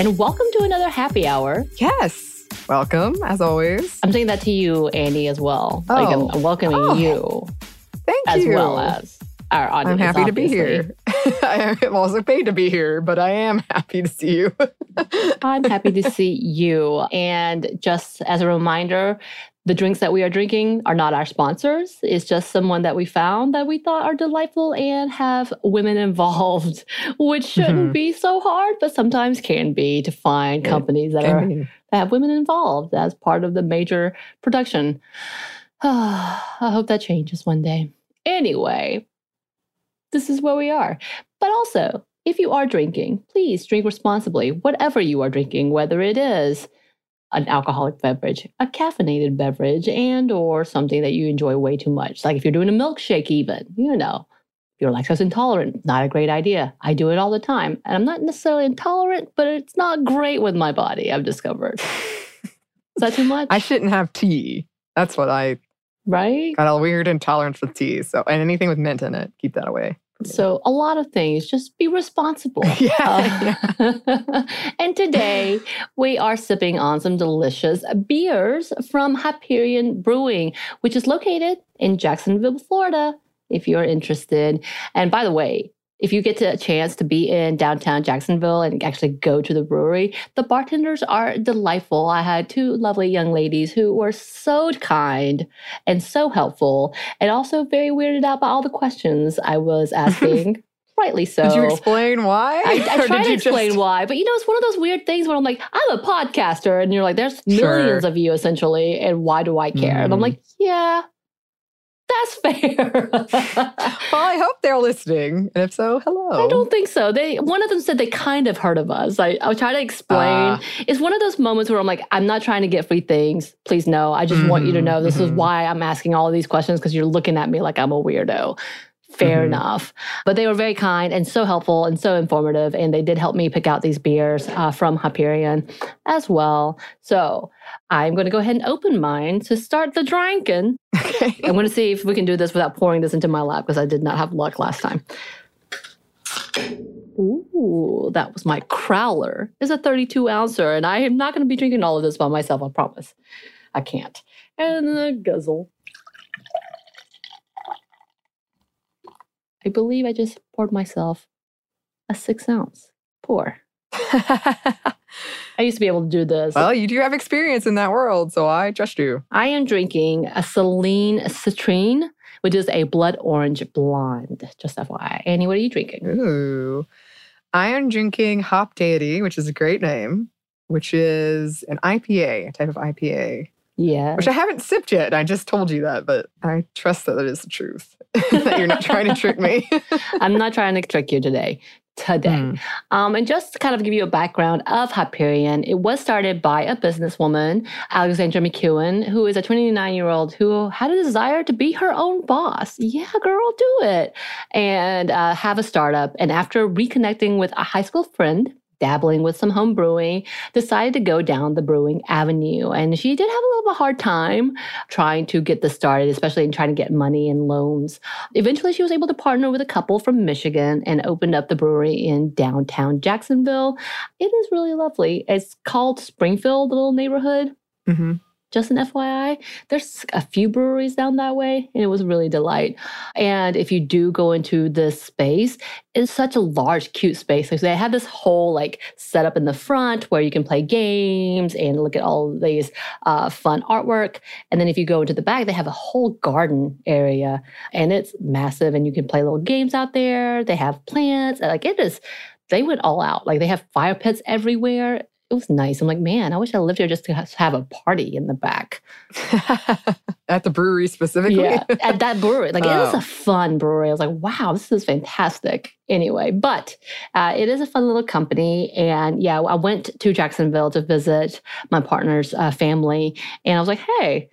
And welcome to another happy hour. Yes, welcome, as always. I'm saying that to you, Annie, as well. Like I'm, Oh. Welcoming Oh. you Thank as you. well as our audience. I'm happy to be here. I am also paid to be here, but I am happy to see you. I'm happy to see you. And just as a reminder, the drinks that we are drinking are not our sponsors. It's just someone that we found that we thought are delightful and have women involved, which shouldn't Mhm. be so hard, but sometimes can be to find companies that are that have women involved as part of the major production. I hope that changes one day. Anyway, this is where we are. But also, if you are drinking, please drink responsibly, whatever you are drinking, whether it is an alcoholic beverage, a caffeinated beverage, and or something that you enjoy way too much. Like if you're doing a milkshake even, you know, if you're lactose intolerant, not a great idea. I do it all the time. And I'm not necessarily intolerant, but it's not great with my body, I've discovered. Is that too much? I shouldn't have tea. That's what I right? got a weird intolerance with tea. So, and anything with mint in it, keep that away. So a lot of things, just be responsible. Yeah. Uh, and today we are sipping on some delicious beers from Hyperion Brewing, which is located in Jacksonville, Florida, if you're interested. And by the way, if you get a chance to be in downtown Jacksonville and actually go to the brewery, the bartenders are delightful. I had two lovely young ladies who were so kind and so helpful, and also very weirded out by all the questions I was asking. Rightly so. Did you explain why? I, I did to explain just- why, but you know, it's one of those weird things where I'm like, I'm a podcaster, and you're like, there's millions Sure. of you essentially, and why do I care? And I'm Mhm. like, yeah, that's fair. Well, I hope they're listening. And if so, hello. I don't think so. They one of them said they kind of heard of us. I, I'll try to explain. Ah. it's one of those moments where I'm like, I'm not trying to get free things. Please no. I just want you to Mhm, know this is mhm. why I'm asking all of these questions because you're looking at me like I'm a weirdo. Fair Mhm. enough. But they were very kind and so helpful and so informative. And they did help me pick out these beers uh, from Hyperion as well. So I'm going to go ahead and open mine to start the drinking. Okay. I'm going to see if we can do this without pouring this into my lap because I did not have luck last time. Ooh, that was my crowler. It's a 32 ouncer, and I am not going to be drinking all of this by myself. I promise. I can't. And the guzzle. I believe I just poured myself a six ounce pour. I used to be able to do this. well, you do have experience in that world, so I trust you. I am drinking a Celine Citrine, which is a blood orange blonde. Just FYI. Annie, what are you drinking? Ooh. I am drinking Hop Deity, which is a great name, which is an IPA, a type of IPA. Yeah. Which I haven't sipped yet. I just told you that, but I trust that it is the truth. that you're not trying to trick me. I'm not trying to trick you today. Today. Mm. Um, and just to kind of give you a background of Hyperion, it was started by a businesswoman, Alexandra McEwen, who is a 29 year old who had a desire to be her own boss. Yeah, girl, do it. And uh, have a startup. And after reconnecting with a high school friend, dabbling with some home brewing, decided to go down the brewing avenue. And she did have a little bit of a hard time trying to get this started, especially in trying to get money and loans. Eventually, she was able to partner with a couple from Michigan and opened up the brewery in downtown Jacksonville. It is really lovely. It's called Springfield, the little neighborhood. Mm-hmm just an FYI, there's a few breweries down that way, and it was really delight. And if you do go into this space, it's such a large, cute space. Like they have this whole like setup in the front where you can play games and look at all these uh, fun artwork. And then if you go into the back, they have a whole garden area, and it's massive, and you can play little games out there. They have plants, like it is. They went all out. Like they have fire pits everywhere it was nice. I'm like, man, I wish I lived here just to have a party in the back. at the brewery specifically? Yeah, at that brewery. Like, oh. it was a fun brewery. I was like, wow, this is fantastic. Anyway, but uh, it is a fun little company. And yeah, I went to Jacksonville to visit my partner's uh, family. And I was like, hey,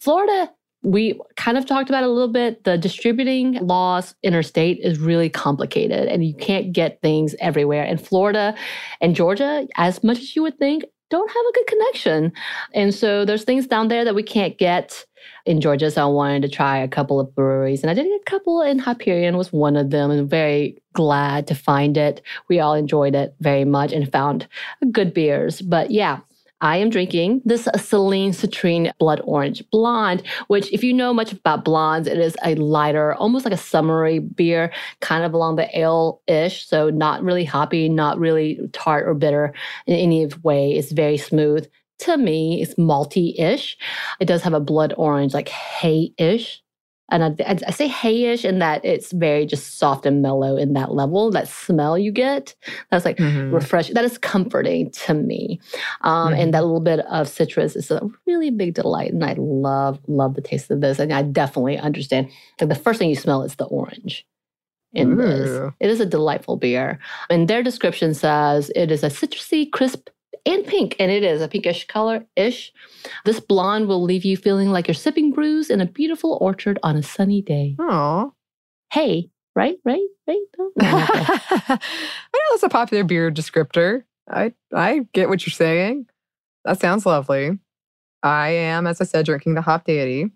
Florida we kind of talked about a little bit. The distributing laws interstate is really complicated and you can't get things everywhere. And Florida and Georgia, as much as you would think, don't have a good connection. And so there's things down there that we can't get in Georgia. So I wanted to try a couple of breweries. And I did a couple in Hyperion was one of them and very glad to find it. We all enjoyed it very much and found good beers. But yeah, I am drinking this Celine Citrine Blood Orange Blonde, which, if you know much about blondes, it is a lighter, almost like a summery beer, kind of along the ale ish. So, not really hoppy, not really tart or bitter in any way. It's very smooth. To me, it's malty ish. It does have a blood orange, like hay ish and I, I, say hayish in that it's very just soft and mellow in that level. That smell you get, that's like mm-hmm. refreshing. That is comforting to me. Um, mm-hmm. And that little bit of citrus is a really big delight. And I love, love the taste of this. And I definitely understand. Like the first thing you smell is the orange in Ooh. this. It is a delightful beer. And their description says it is a citrusy, crisp, and pink, and it is a pinkish color ish. This blonde will leave you feeling like you're sipping brews in a beautiful orchard on a sunny day. Oh, hey, right, right, right. No, I know it's a popular beer descriptor. I I get what you're saying. That sounds lovely. I am, as I said, drinking the Hop Deity.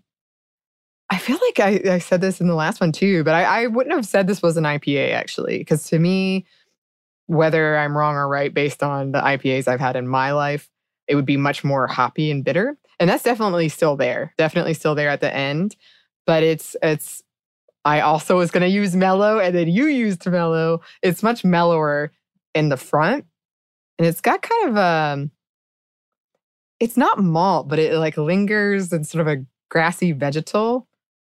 I feel like I, I said this in the last one too, but I, I wouldn't have said this was an IPA actually, because to me, whether I'm wrong or right based on the IPAs I've had in my life, it would be much more hoppy and bitter. And that's definitely still there. Definitely still there at the end. But it's it's I also was going to use mellow and then you used mellow. It's much mellower in the front. And it's got kind of a um, it's not malt, but it like lingers and sort of a grassy vegetal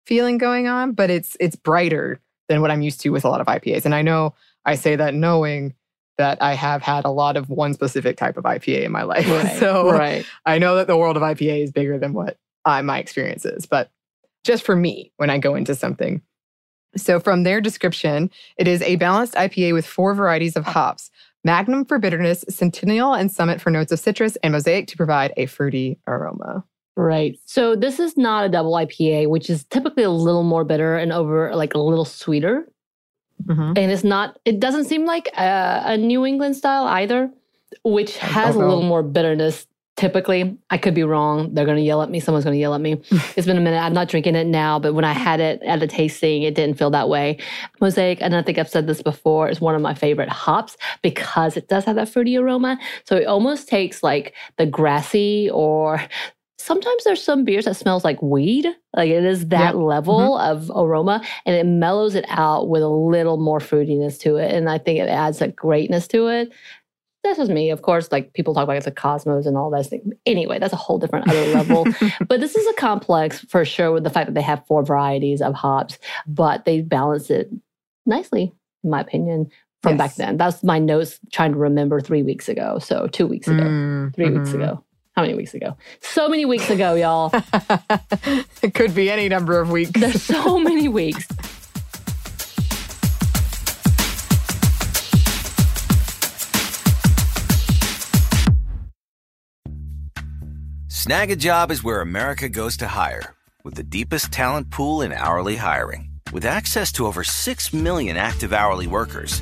feeling going on, but it's it's brighter than what I'm used to with a lot of IPAs. And I know I say that knowing that I have had a lot of one specific type of IPA in my life. Right, so right. I know that the world of IPA is bigger than what uh, my experience is, but just for me when I go into something. So, from their description, it is a balanced IPA with four varieties of hops Magnum for bitterness, Centennial and Summit for notes of citrus, and Mosaic to provide a fruity aroma. Right. So, this is not a double IPA, which is typically a little more bitter and over like a little sweeter. Mm-hmm. And it's not, it doesn't seem like a, a New England style either, which has a little more bitterness typically. I could be wrong. They're going to yell at me. Someone's going to yell at me. it's been a minute. I'm not drinking it now, but when I had it at a tasting, it didn't feel that way. Mosaic, and I think I've said this before, is one of my favorite hops because it does have that fruity aroma. So it almost takes like the grassy or sometimes there's some beers that smells like weed. Like it is that yep. level mm-hmm. of aroma and it mellows it out with a little more fruitiness to it. And I think it adds a greatness to it. This is me, of course, like people talk about the cosmos and all those things. Anyway, that's a whole different other level. but this is a complex for sure with the fact that they have four varieties of hops, but they balance it nicely, in my opinion, from yes. back then. That's my notes trying to remember three weeks ago. So two weeks ago, mm, 3 mm-hmm. weeks ago. How many weeks ago? So many weeks ago, y'all. it could be any number of weeks. There's so many weeks. Snagajob is where America goes to hire, with the deepest talent pool in hourly hiring. With access to over 6 million active hourly workers,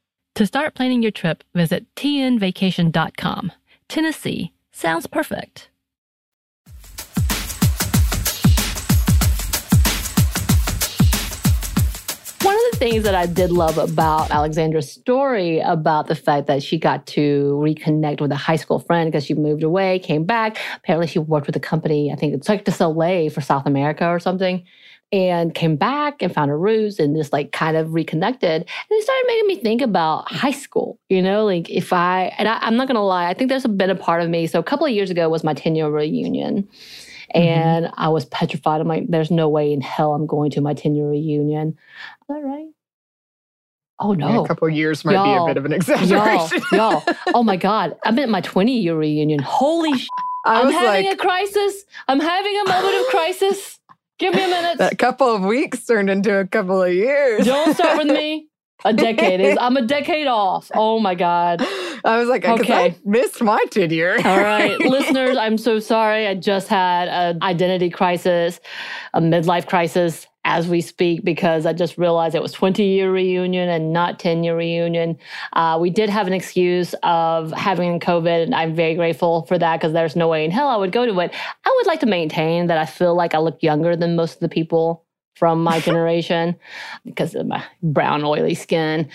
To start planning your trip, visit tnvacation.com. Tennessee sounds perfect. One of the things that I did love about Alexandra's story about the fact that she got to reconnect with a high school friend because she moved away, came back. Apparently, she worked with a company, I think it's like the Soleil for South America or something and came back and found her roots and just like kind of reconnected. And it started making me think about high school, you know, like if I, and I, am not going to lie, I think there's been a part of me. So a couple of years ago was my 10 year reunion. Mm-hmm. And mm-hmm. I was petrified. I'm like, there's no way in hell I'm going to my 10 year reunion. Is that right? Oh no! Yeah, a couple of years might y'all, be a bit of an exaggeration. Y'all, y'all, oh my god! I'm at my 20 year reunion. Holy! Sh- I'm having like, a crisis. I'm having a moment of crisis. Give me a minute. That couple of weeks turned into a couple of years. Don't start with me. A decade is I'm a decade off. Oh my God. I was like, okay. I missed my tenure. All right. Listeners, I'm so sorry. I just had an identity crisis, a midlife crisis as we speak because I just realized it was 20 year reunion and not 10 year reunion. Uh, we did have an excuse of having COVID, and I'm very grateful for that because there's no way in hell I would go to it. I would like to maintain that I feel like I look younger than most of the people from my generation because of my brown, oily skin.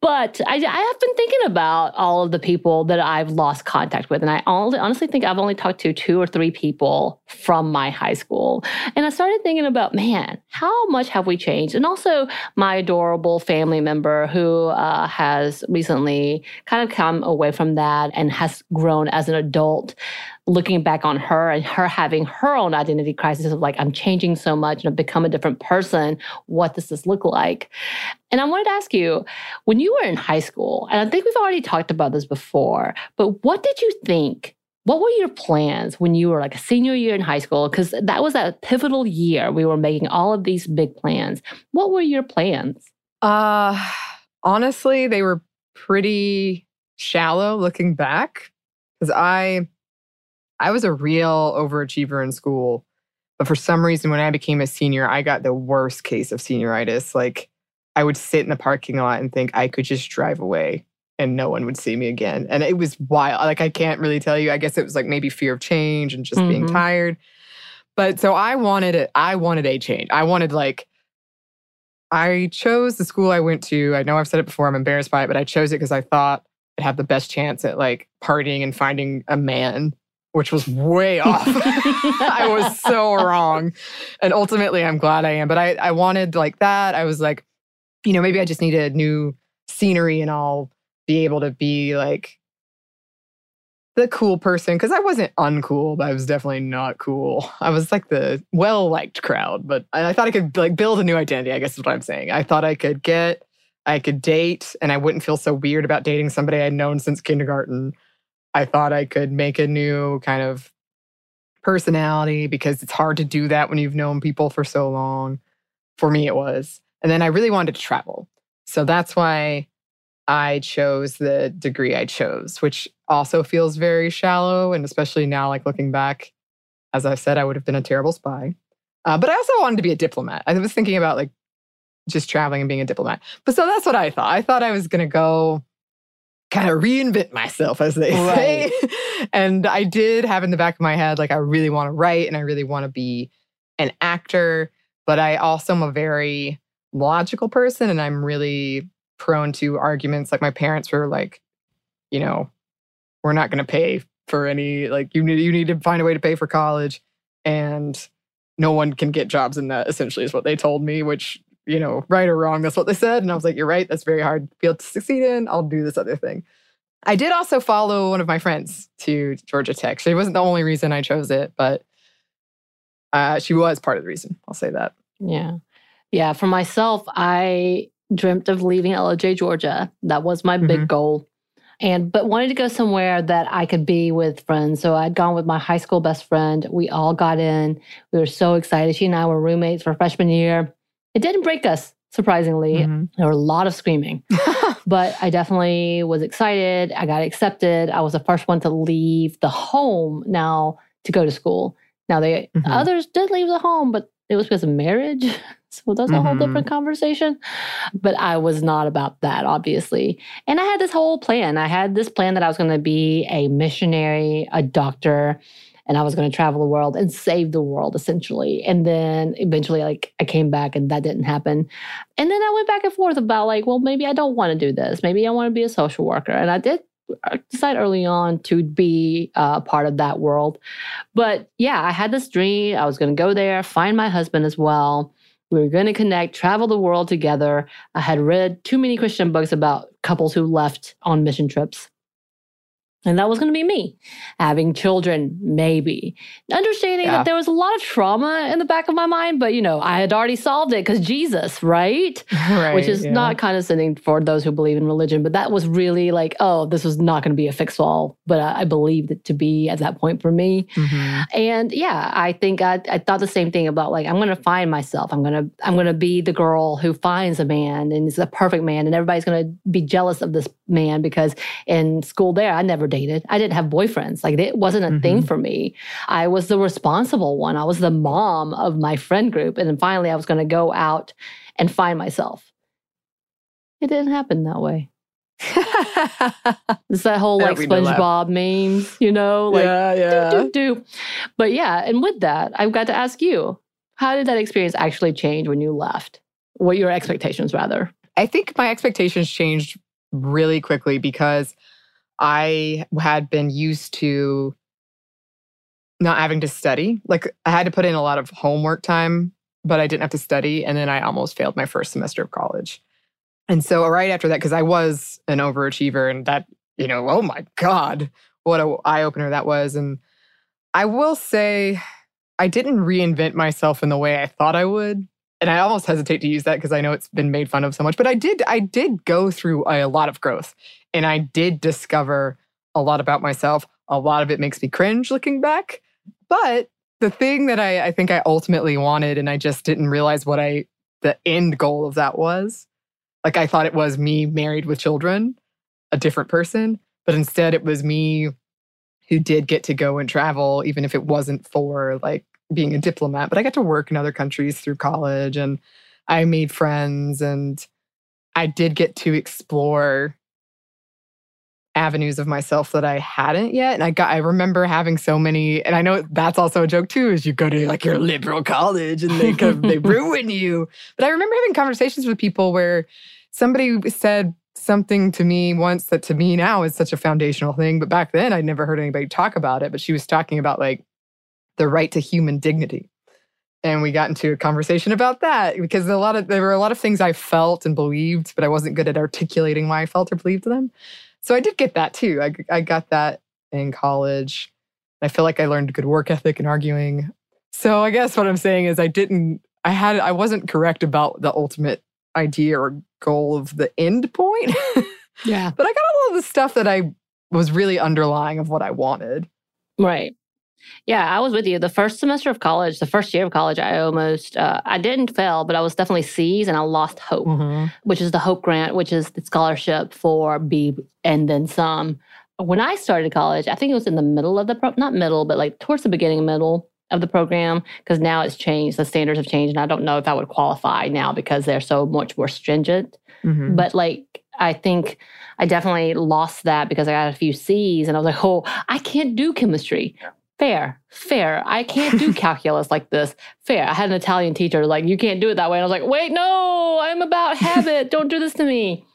But I, I, have been thinking about all of the people that I've lost contact with. And I only, honestly think I've only talked to two or three people from my high school. And I started thinking about, man, how much have we changed? And also my adorable family member who uh, has recently kind of come away from that and has grown as an adult looking back on her and her having her own identity crisis of like, I'm changing so much and I've become a different person. What does this look like? And I wanted to ask you, when you were in high school, and I think we've already talked about this before, but what did you think? What were your plans when you were like a senior year in high school? Because that was a pivotal year. We were making all of these big plans. What were your plans? Uh, honestly, they were pretty shallow looking back because I I was a real overachiever in school. But for some reason, when I became a senior, I got the worst case of senioritis. Like I would sit in the parking lot and think I could just drive away and no one would see me again. And it was wild. Like I can't really tell you. I guess it was like maybe fear of change and just being Mhm. tired. But so I wanted it. I wanted a change. I wanted like I chose the school I went to. I know I've said it before. I'm embarrassed by it, but I chose it because I thought I'd have the best chance at like partying and finding a man, which was way off. I was so wrong. And ultimately, I'm glad I am. But I, I wanted like that. I was like, you know, maybe I just need a new scenery and I'll be able to be like the cool person because I wasn't uncool, but I was definitely not cool. I was like the well liked crowd, but I, I thought I could like build a new identity. I guess is what I'm saying. I thought I could get, I could date, and I wouldn't feel so weird about dating somebody I'd known since kindergarten. I thought I could make a new kind of personality because it's hard to do that when you've known people for so long. For me, it was. And then I really wanted to travel. So that's why I chose the degree I chose, which also feels very shallow. And especially now, like looking back, as I've said, I would have been a terrible spy. Uh, but I also wanted to be a diplomat. I was thinking about like just traveling and being a diplomat. But so that's what I thought. I thought I was going to go kind of reinvent myself, as they say. and I did have in the back of my head, like, I really want to write and I really want to be an actor. But I also am a very logical person and I'm really prone to arguments. Like, my parents were like, you know, we're not going to pay for any, like, you need, you need to find a way to pay for college. And no one can get jobs in that, essentially, is what they told me, which you know, right or wrong, that's what they said. And I was like, you're right. That's very hard field to succeed in. I'll do this other thing. I did also follow one of my friends to Georgia Tech. She wasn't the only reason I chose it, but uh, she was part of the reason. I'll say that. Yeah. Yeah. For myself, I dreamt of leaving LJ, Georgia. That was my big Mhm. goal. And but wanted to go somewhere that I could be with friends. So I'd gone with my high school best friend. We all got in. We were so excited. She and I were roommates for freshman year. It didn't break us, surprisingly. Mhm. There were a lot of screaming. but I definitely was excited. I got accepted. I was the first one to leave the home now to go to school. Now they Mhm. others did leave the home, but it was because of marriage. So that's a whole Mhm. different conversation. But I was not about that, obviously. And I had this whole plan. I had this plan that I was going to be a missionary, a doctor, and I was going to travel the world and save the world essentially. And then eventually, like, I came back and that didn't happen. And then I went back and forth about, like, well, maybe I don't want to do this. Maybe I want to be a social worker. And I did uh, decide early on to be uh, a part of that world. But yeah, I had this dream. I was going to go there, find my husband as well. We were going to connect, travel the world together. I had read too many Christian books about couples who left on mission trips. And that was going to be me having children, maybe. Understanding Yeah. that there was a lot of trauma in the back of my mind, but you know, I had already solved it because Jesus, right? right. Which is yeah. not condescending for those who believe in religion, but that was really like, oh, this was not going to be a fix all. But I, I believed it to be at that point for me. Mhm. And yeah, I think I, I thought the same thing about like I'm going to find myself. I'm going to I'm going to be the girl who finds a man and is the perfect man, and everybody's going to be jealous of this man because in school there I never dated. I didn't have boyfriends. Like it wasn't a thing Mhm. for me. I was the responsible one. I was the mom of my friend group, and then finally I was going to go out and find myself. It didn't happen that way. It's that whole like we know that. SpongeBob memes, you know, like yeah, yeah. do, do, do. But yeah, and with that, I've got to ask you, how did that experience actually change when you left? What your expectations, rather? I think my expectations changed really quickly because I had been used to not having to study. Like I had to put in a lot of homework time, but I didn't have to study. And then I almost failed my first semester of college. And so right after that, because I was an overachiever and that, you know, oh my God, what a eye opener that was. And I will say I didn't reinvent myself in the way I thought I would and I almost hesitate to use that because I know it's been made fun of so much, but I did I did go through a lot of growth and I did discover a lot about myself. A lot of it makes me cringe looking back. But the thing that I, I think I ultimately wanted, and I just didn't realize what I the end goal of that was. Like I thought it was me married with children, a different person, but instead it was me who did get to go and travel, even if it wasn't for like being a diplomat, but I got to work in other countries through college and I made friends and I did get to explore avenues of myself that I hadn't yet. And I got I remember having so many, and I know that's also a joke too, is you go to like your liberal college and they kind of, they ruin you. But I remember having conversations with people where somebody said something to me once that to me now is such a foundational thing. But back then I'd never heard anybody talk about it. But she was talking about like the right to human dignity. And we got into a conversation about that because a lot of there were a lot of things I felt and believed, but I wasn't good at articulating why I felt or believed them. So I did get that too. I, I got that in college. I feel like I learned good work ethic and arguing. So I guess what I'm saying is I didn't, I had, I wasn't correct about the ultimate idea or goal of the end point. Yeah. but I got all of the stuff that I was really underlying of what I wanted. Right. Yeah, I was with you. The first semester of college, the first year of college, I almost, uh, I didn't fail, but I was definitely C's and I lost hope, Mm-hmm. which is the Hope Grant, which is the scholarship for B and then some. When I started college, I think it was in the middle of the, pro- not middle, but like towards the beginning, middle of the program, because now it's changed. The standards have changed. And I don't know if I would qualify now because they're so much more stringent. Mm-hmm. But like, I think I definitely lost that because I got a few C's and I was like, oh, I can't do chemistry. Fair, fair. I can't do calculus like this. Fair. I had an Italian teacher like, you can't do it that way. And I was like, wait, no, I'm about habit. Don't do this to me.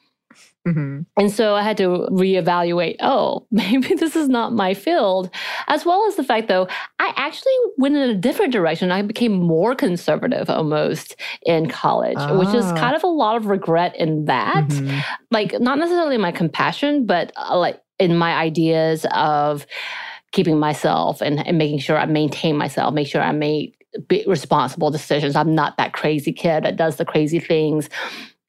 Mm-hmm. And so I had to reevaluate, oh, maybe this is not my field. As well as the fact, though, I actually went in a different direction. I became more conservative almost in college, which is Ah. kind of a lot of regret in that. Mhm. Like, not necessarily my compassion, but uh, like in my ideas of keeping myself and, and making sure I maintain myself, make sure I make big responsible decisions. I'm not that crazy kid that does the crazy things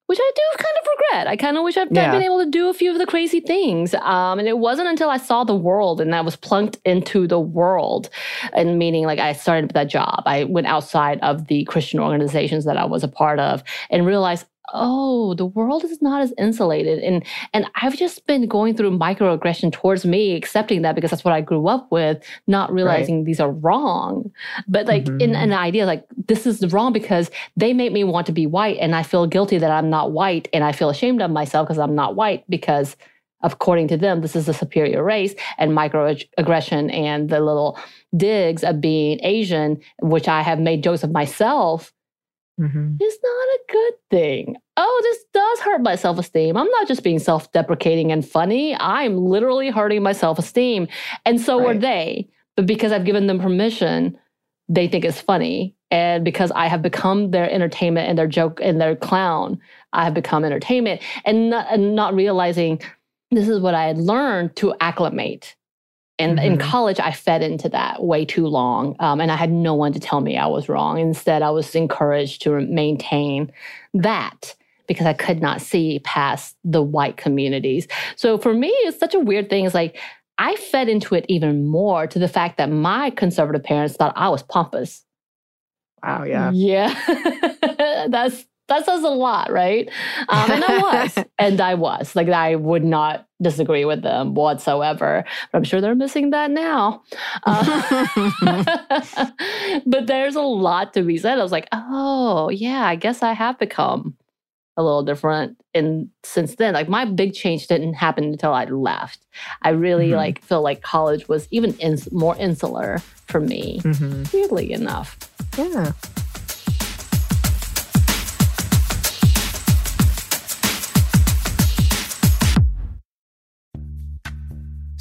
which I do kind of regret. I kind of wish I'd Yeah. been able to do a few of the crazy things. Um, and it wasn't until I saw the world and I was plunked into the world, and meaning like I started that job. I went outside of the Christian organizations that I was a part of and realized. Oh, the world is not as insulated, and and I've just been going through microaggression towards me, accepting that because that's what I grew up with, not realizing these are wrong. But like in Mhm. an idea, like this is wrong because they make me want to be white and I feel guilty that I'm not white and I feel ashamed of myself because I'm not white because according to them this is a superior race and microaggression and the little digs of being Asian which I have made jokes of myself Mm-hmm. is not a good thing. Oh, this does hurt my self esteem. I'm not just being self deprecating and funny. I'm literally hurting my self esteem. And so are they. But because I've given them permission, they think it's funny. And because I have become their entertainment and their joke and their clown, I have become entertainment and not, and not realizing this is what I had learned to acclimate. And in Mhm. college, I fed into that way too long. Um, and I had no one to tell me I was wrong. Instead, I was encouraged to maintain that because I could not see past the white communities. So for me, it's such a weird thing. It's like I fed into it even more to the fact that my conservative parents thought I was pompous. Wow. Yeah. Yeah. That's that says a lot, right? Um, and I was, and I was like, I would not disagree with them whatsoever. But I'm sure they're missing that now. Uh, but there's a lot to be said. I was like, oh yeah, I guess I have become a little different. And since then, like my big change didn't happen until I left. I really Mhm. like feel like college was even ins- more insular for me. Mm-hmm. Weirdly enough. Yeah.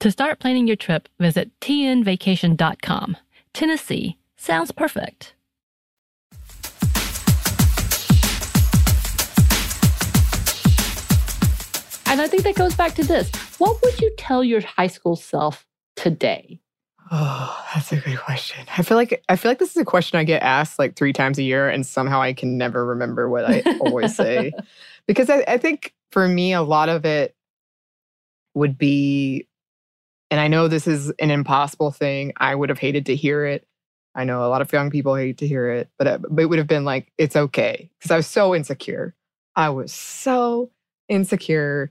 To start planning your trip, visit tnvacation.com. Tennessee sounds perfect. And I think that goes back to this. What would you tell your high school self today? Oh, that's a good question. I feel like I feel like this is a question I get asked like three times a year, and somehow I can never remember what I always say. Because I, I think for me, a lot of it would be, and I know this is an impossible thing. I would have hated to hear it. I know a lot of young people hate to hear it, but it, but it would have been like, it's okay. Because I was so insecure. I was so insecure.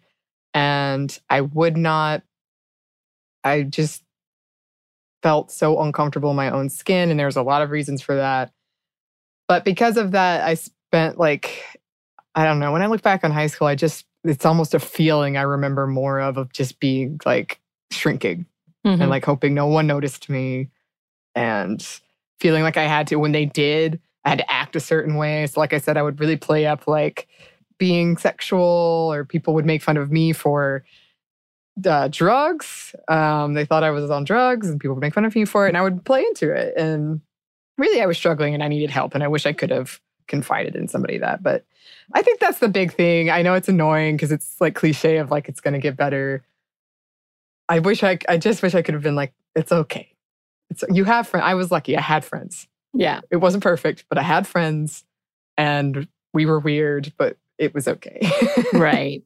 And I would not, I just felt so uncomfortable in my own skin. And there's a lot of reasons for that. But because of that, I spent like, I don't know, when I look back on high school, I just, it's almost a feeling I remember more of, of just being like shrinking Mm-hmm. and like hoping no one noticed me and feeling like I had to, when they did, I had to act a certain way. So, like I said, I would really play up like being sexual, or people would make fun of me for uh, drugs. Um, they thought I was on drugs, and people would make fun of me for it, and I would play into it. And really, I was struggling, and I needed help, and I wish I could have confided in somebody that. But I think that's the big thing. I know it's annoying because it's like cliche of like it's going to get better. I wish I, I just wish I could have been like, it's okay. It's you have friends. I was lucky. I had friends. yeah. It wasn't perfect, but I had friends, and we were weird, but it was okay. right.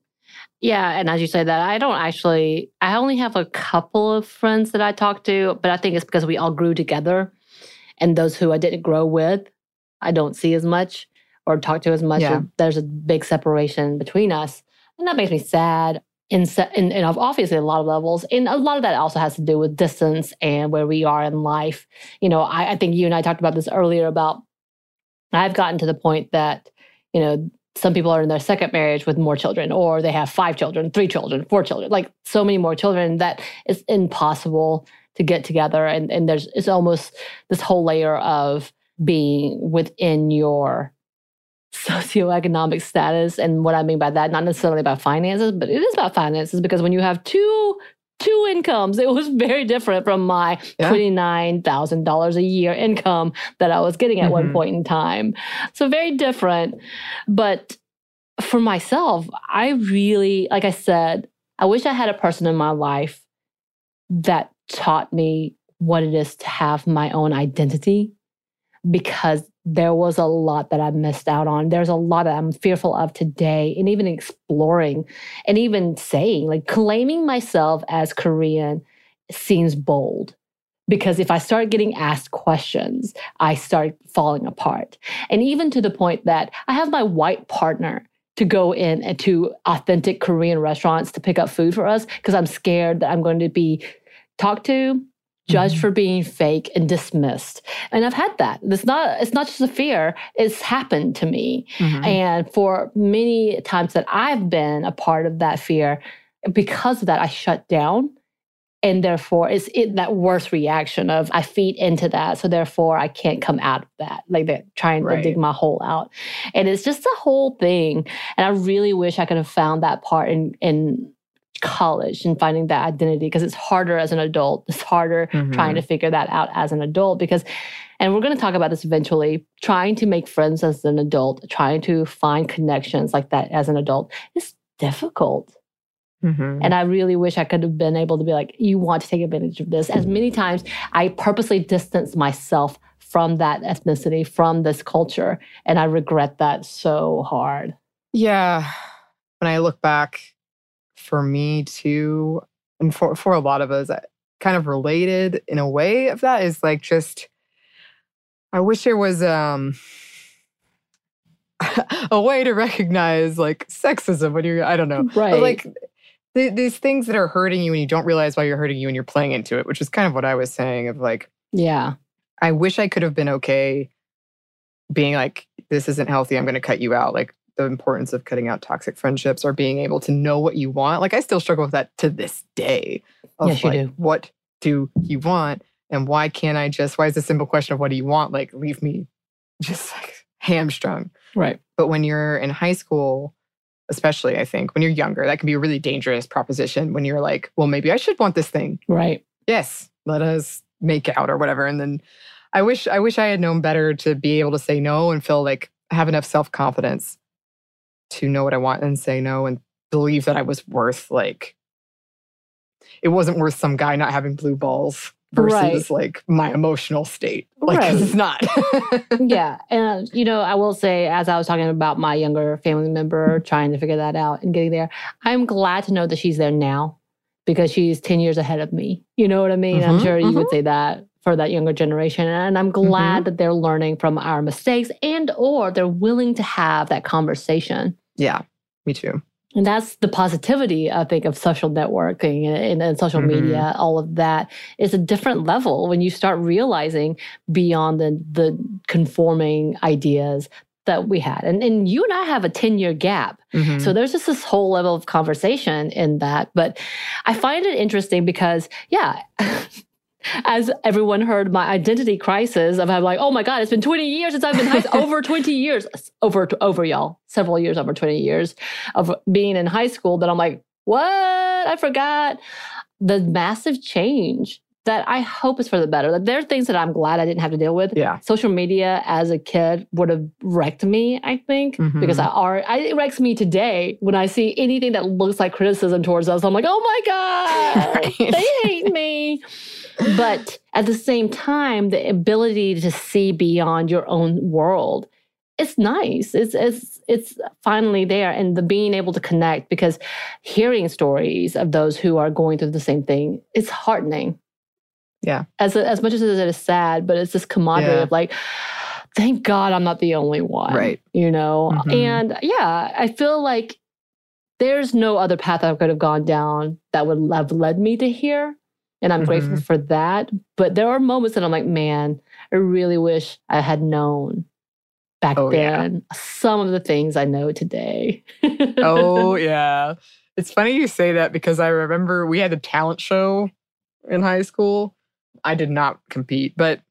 Yeah. And as you say that, I don't actually, I only have a couple of friends that I talk to, but I think it's because we all grew together. And those who I didn't grow with, I don't see as much or talk to as much. Yeah. There's a big separation between us. And that makes me sad. In, in, in obviously a lot of levels. And a lot of that also has to do with distance and where we are in life. You know, I, I think you and I talked about this earlier about I've gotten to the point that, you know, some people are in their second marriage with more children, or they have five children, three children, four children, like so many more children that it's impossible to get together. And, and there's it's almost this whole layer of being within your socioeconomic status. And what I mean by that, not necessarily about finances, but it is about finances because when you have two two incomes, it was very different from my Yeah. $29,000 a year income that I was getting at one Mhm. point in time. So very different. But for myself, I really, like I said, I wish I had a person in my life that taught me what it is to have my own identity because there was a lot that I missed out on. There's a lot that I'm fearful of today, and even exploring and even saying, like claiming myself as Korean seems bold. Because if I start getting asked questions, I start falling apart. And even to the point that I have my white partner to go in to authentic Korean restaurants to pick up food for us because I'm scared that I'm going to be talked to, judged Mhm. for being fake and dismissed. And I've had that. It's not it's not just a fear, it's happened to me. Mhm. And for many times that I've been a part of that fear, because of that, I shut down. And therefore, it's it, that worst reaction of I feed into that. So therefore, I can't come out of that, like that, trying Right. to dig my hole out. And it's just a whole thing. And I really wish I could have found that part in, in college and finding that identity because it's harder as an adult. It's harder Mhm. trying to figure that out as an adult because, and we're going to talk about this eventually, trying to make friends as an adult, trying to find connections like that as an adult is difficult. Mhm. And I really wish I could have been able to be like, you want to take advantage of this. As many times I purposely distance myself from that ethnicity, from this culture. And I regret that so hard. Yeah. When I look back, for me too, and for, for a lot of us, kind of related in a way of that is like just, I wish there was um a way to recognize like sexism when you're, I don't know, Right. But like th- these things that are hurting you and you don't realize why you're hurting you and you're playing into it, which is kind of what I was saying of like, yeah. I wish I could have been okay being like, this isn't healthy. I'm going to cut you out. Like the importance of cutting out toxic friendships or being able to know what you want. Like I still struggle with that to this day. Of Yes, you like, do. What do you want? And why can't I just, why is the simple question of what do you want? Like leave me just like hamstrung. Right. But when you're in high school, especially, I think when you're younger, that can be a really dangerous proposition when you're like, well, maybe I should want this thing Right. yes, let us make out or whatever. And then I wish I wish I had known better to be able to say no and feel like have enough self-confidence to know what I want and say no and believe that I was worth like it wasn't worth some guy not having blue balls versus like my emotional state. Like Right. it's not. yeah. And, you know, I will say, as I was talking about my younger family member trying to figure that out and getting there, I'm glad to know that she's there now because she's 10 years ahead of me. You know what I mean? I'm Mhm, sure you would say that for that younger generation. And I'm glad that they're learning from our mistakes and or they're willing to have that conversation. yeah, me too. And that's the positivity, I think, of social networking and, and, and social Mhm. media. All of that is a different level when you start realizing beyond the the conforming ideas that we had. And and you and I have a 10 year gap. Mhm. So there's just this whole level of conversation in that. But I find it interesting because, yeah, as everyone heard my identity crisis of I'm like, oh my God, it's been 20 years since I've been high school, over 20 years, over, over y'all, several years, over 20 years of being in high school that I'm like, what? I forgot the massive change that I hope is for the better. That there are things that I'm glad I didn't have to deal with. Yeah. Social media as a kid would have wrecked me, I think, Mhm. because I are I, it wrecks me today when I see anything that looks like criticism towards us. I'm like, oh my God, Right. they hate me. But at the same time, the ability to see beyond your own world, it's nice. It's it's it's finally there, and the being able to connect because hearing stories of those who are going through the same thing, it's heartening. Yeah. As as much as it is sad, but it's this camaraderie Yeah. of like, thank God I'm not the only one. Right. You know, Mhm. and yeah, I feel like there's no other path I could have gone down that would have led me to here. And I'm grateful Mhm. for that. But there are moments that I'm like, man, I really wish I had known back Oh, yeah. then some of the things I know today. oh yeah. It's funny you say that because I remember we had a talent show in high school. I did not compete, but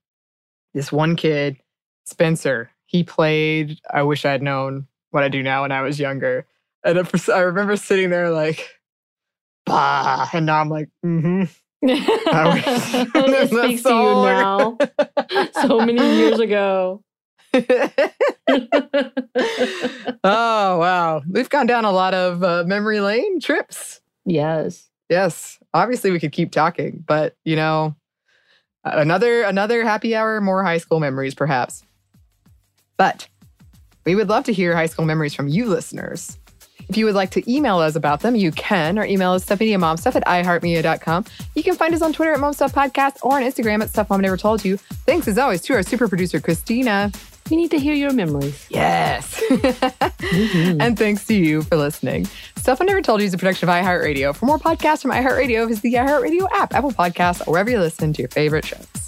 this one kid, Spencer, he played I wish I had known what I do now when I was younger. And I remember sitting there like, bah. And now I'm like, mm-hmm. it speaks to you now. so many years ago. oh wow. We've gone down a lot of uh, memory lane trips. yes. Yes, obviously we could keep talking, but you know, another another happy hour, more high school memories, perhaps. But we would love to hear high school memories from you, listeners. If you would like to email us about them, you can. Our email is stuffmediamomstuff at iheartmedia.com. You can find us on Twitter at momstuffpodcast or on Instagram at Stuff Mom Never Told You. Thanks as always to our super producer, Christina. We need to hear your memories. Yes. Mm-hmm. and thanks to you for listening. Stuff Mom Never Told You is a production of iHeartRadio. For more podcasts from iHeartRadio, visit the iHeartRadio app, Apple Podcasts, or wherever you listen to your favorite shows.